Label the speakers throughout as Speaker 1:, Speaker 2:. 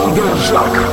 Speaker 1: It's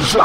Speaker 1: 是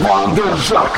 Speaker 1: 我得走。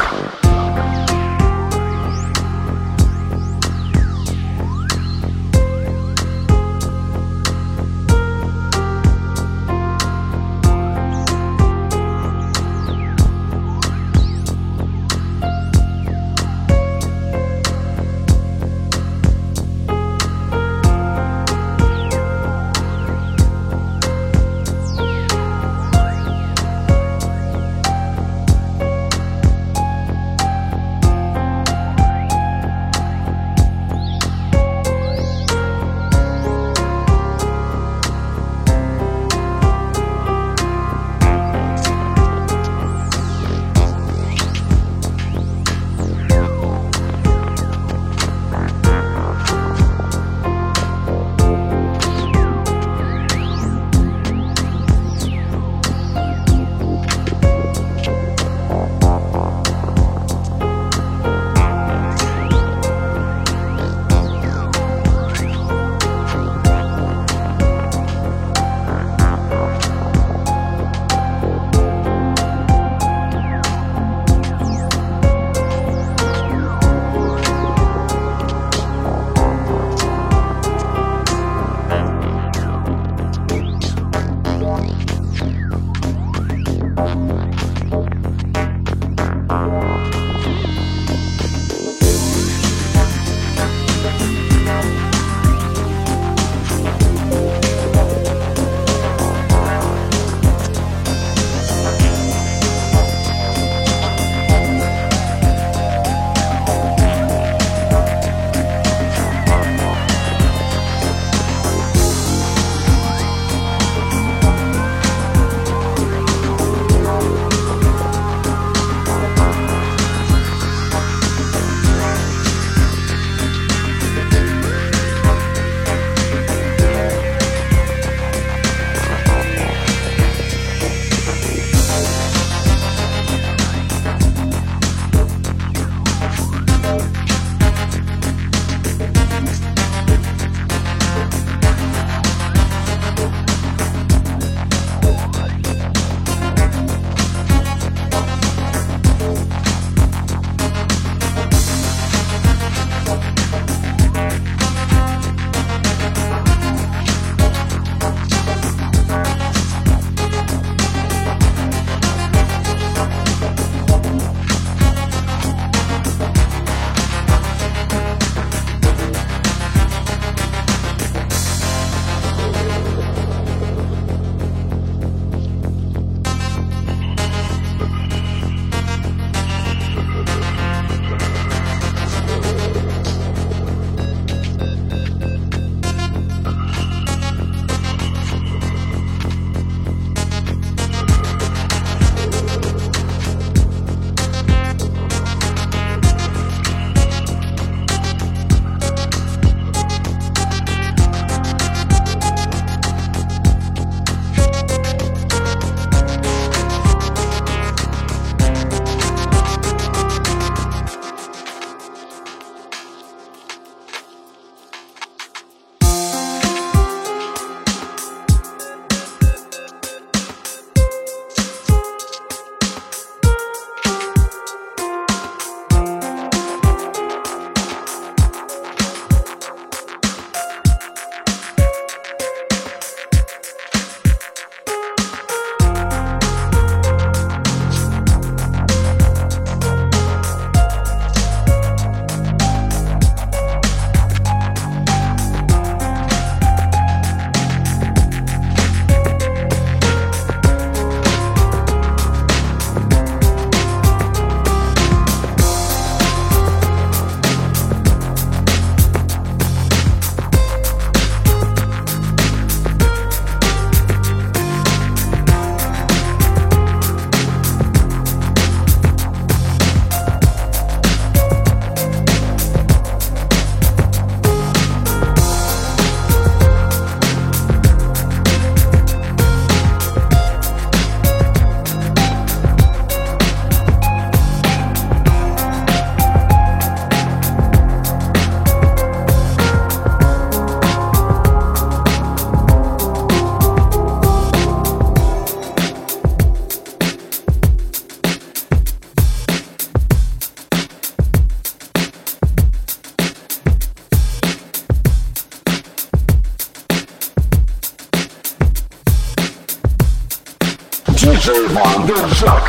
Speaker 1: DJ Wanderjack.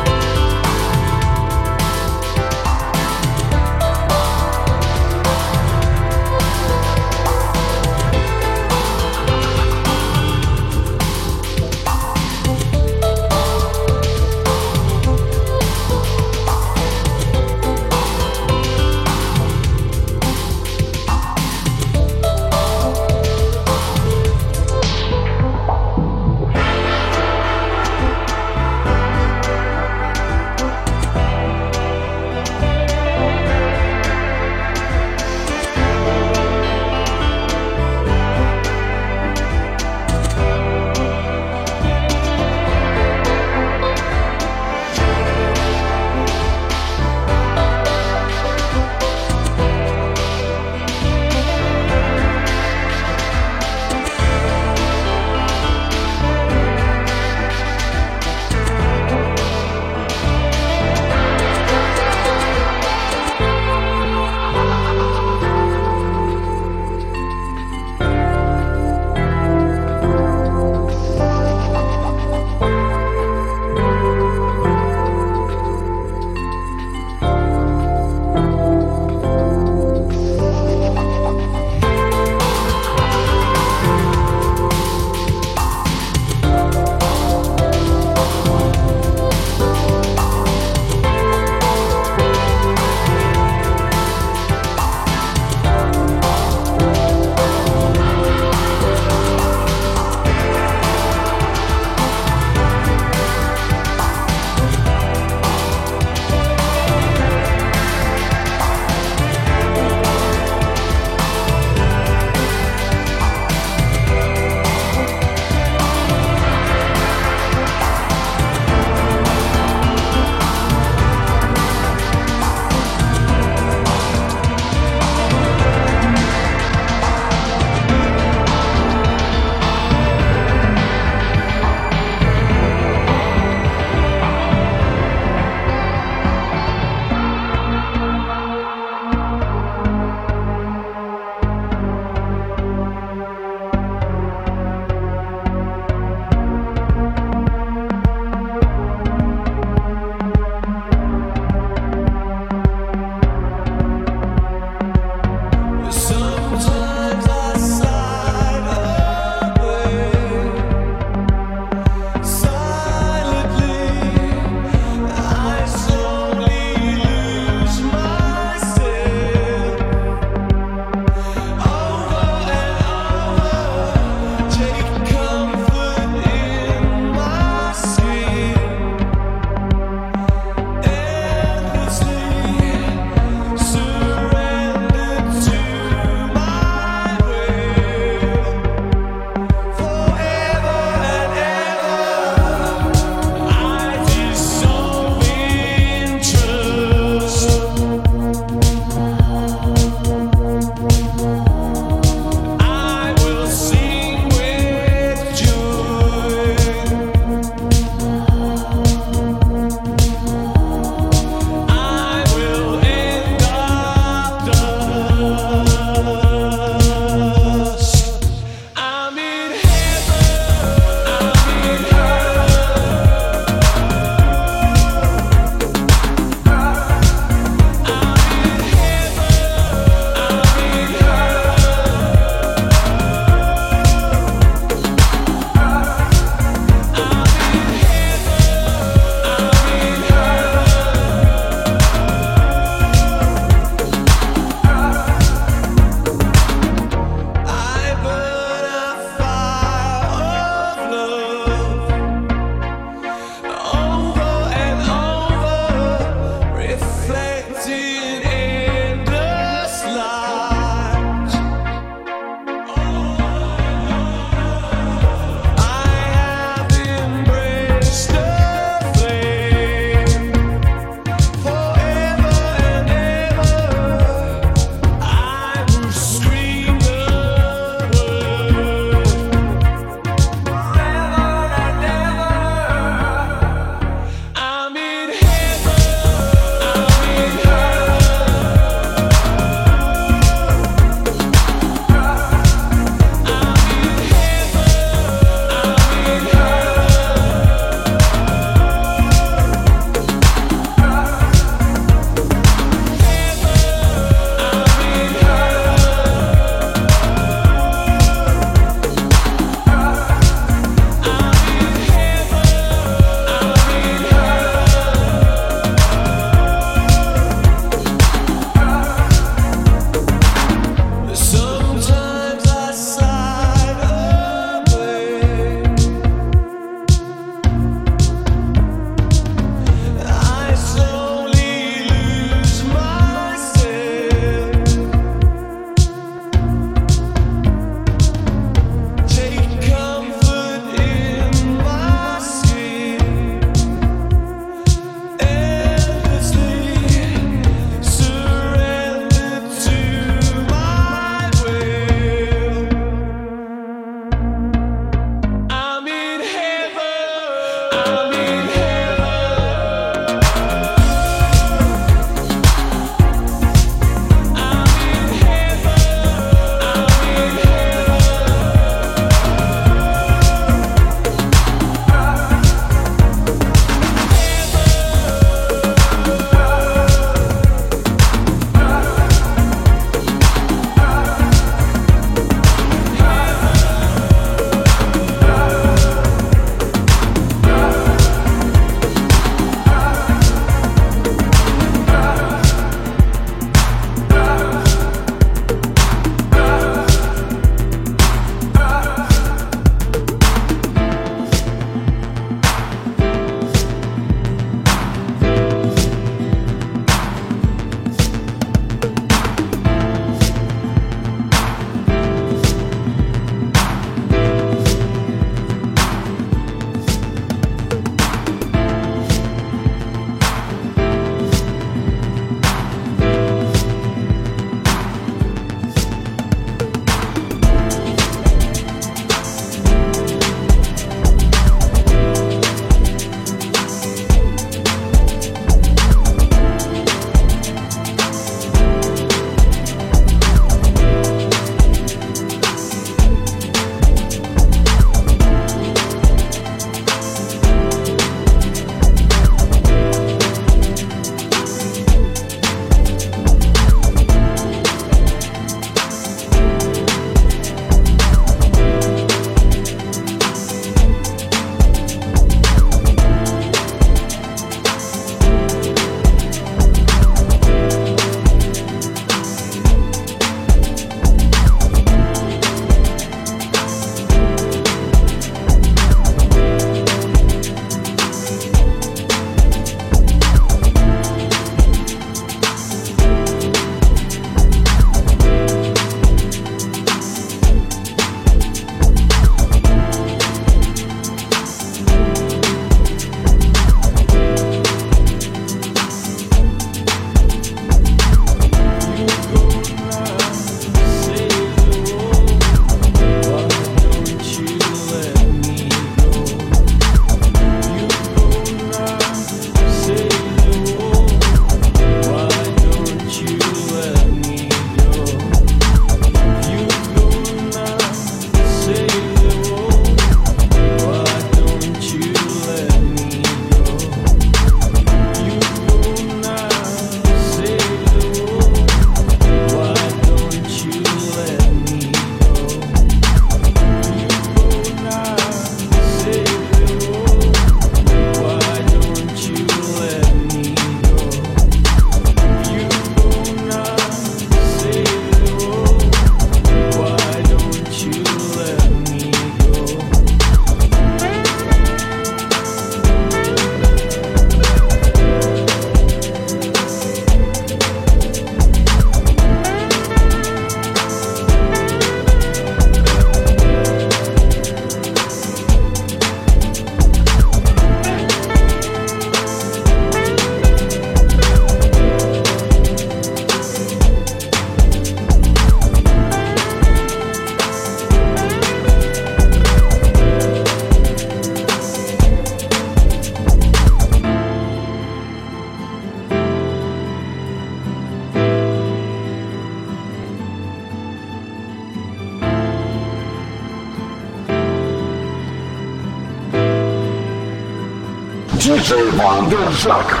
Speaker 1: DJ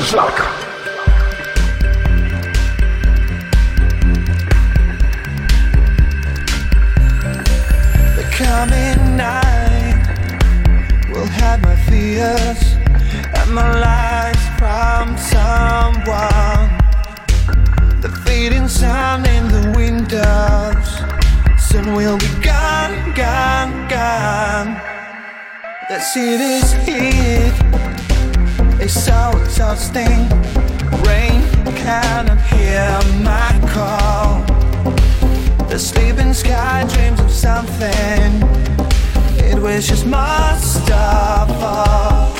Speaker 2: Jacques. everlasting rain cannot hear my call. The sleeping sky dreams of something it wishes must stop.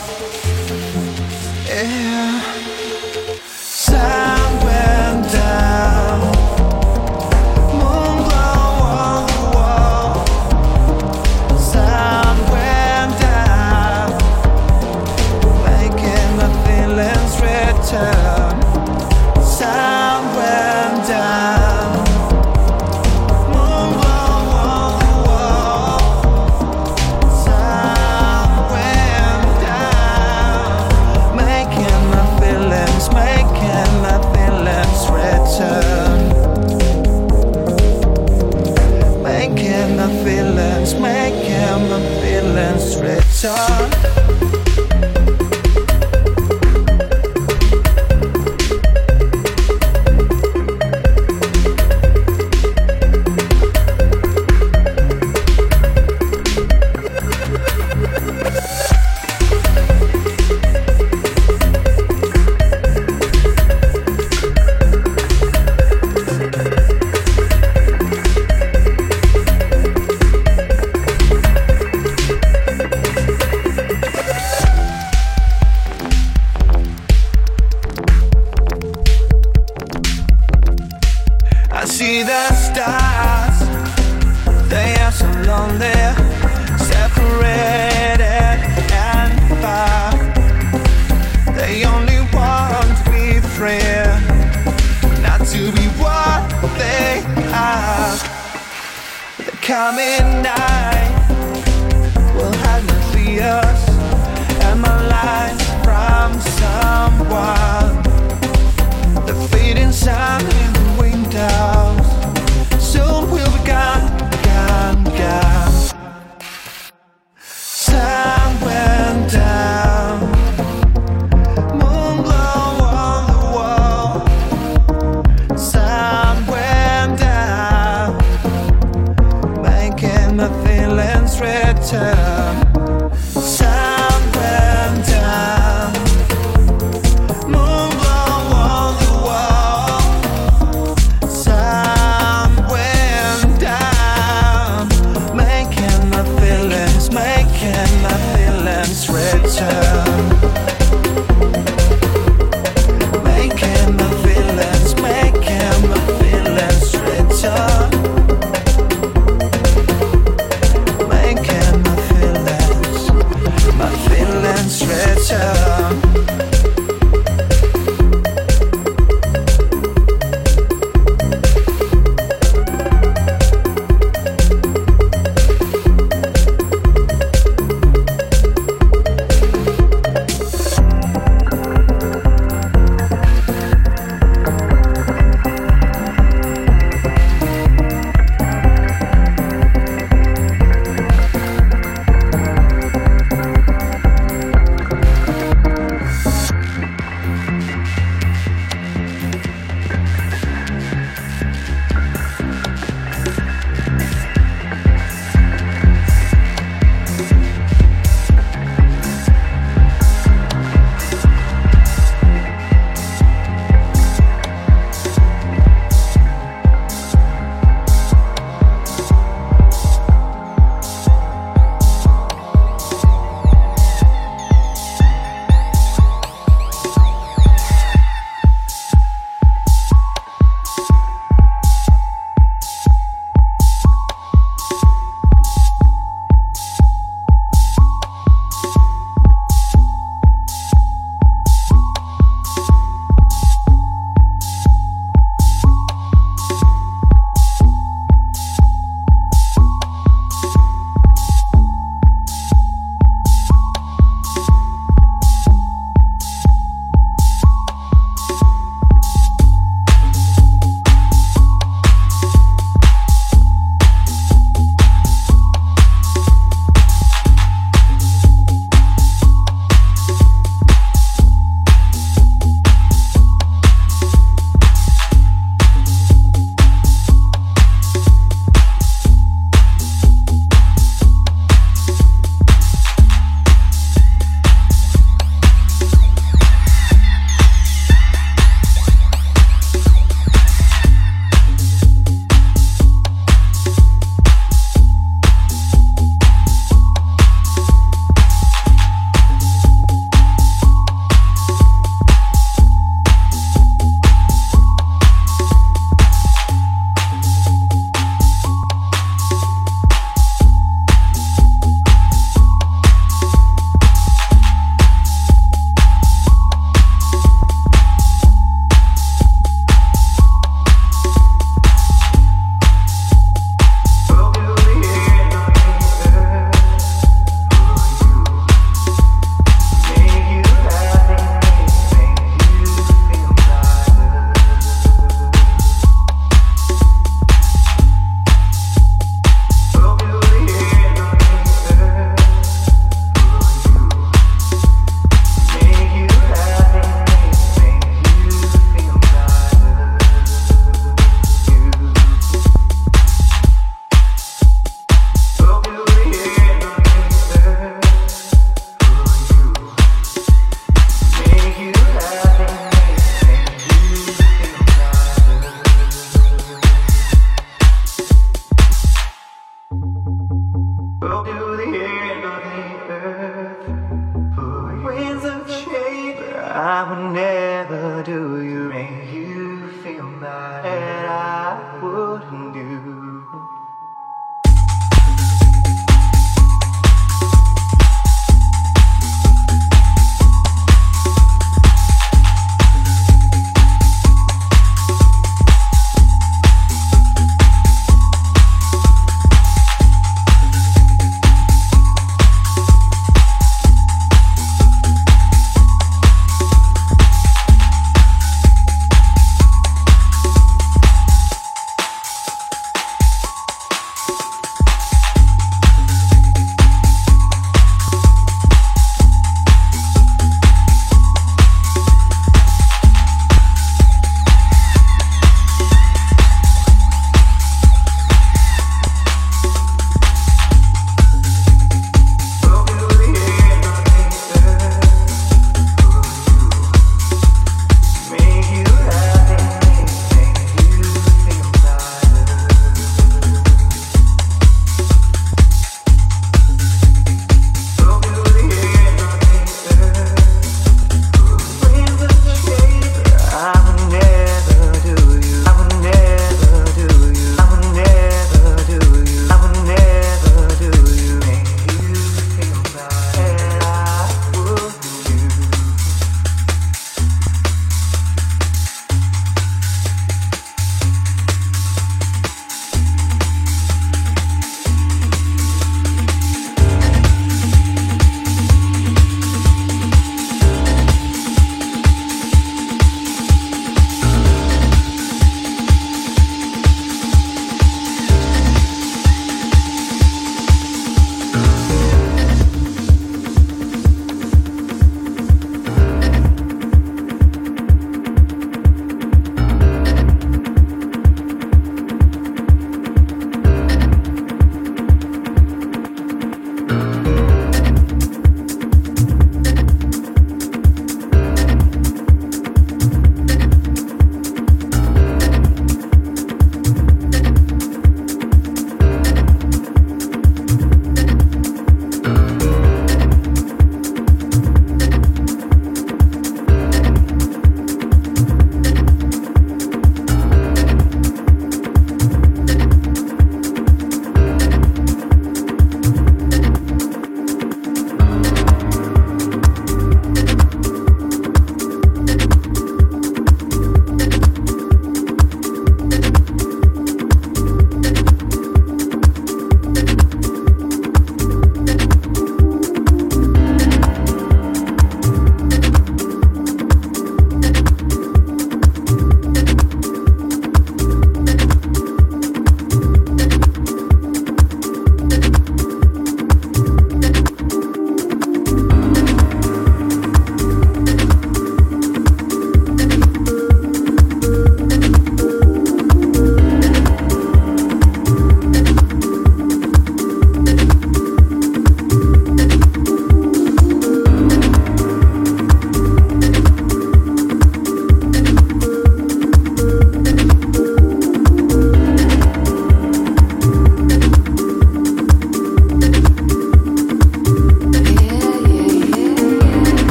Speaker 2: I would never do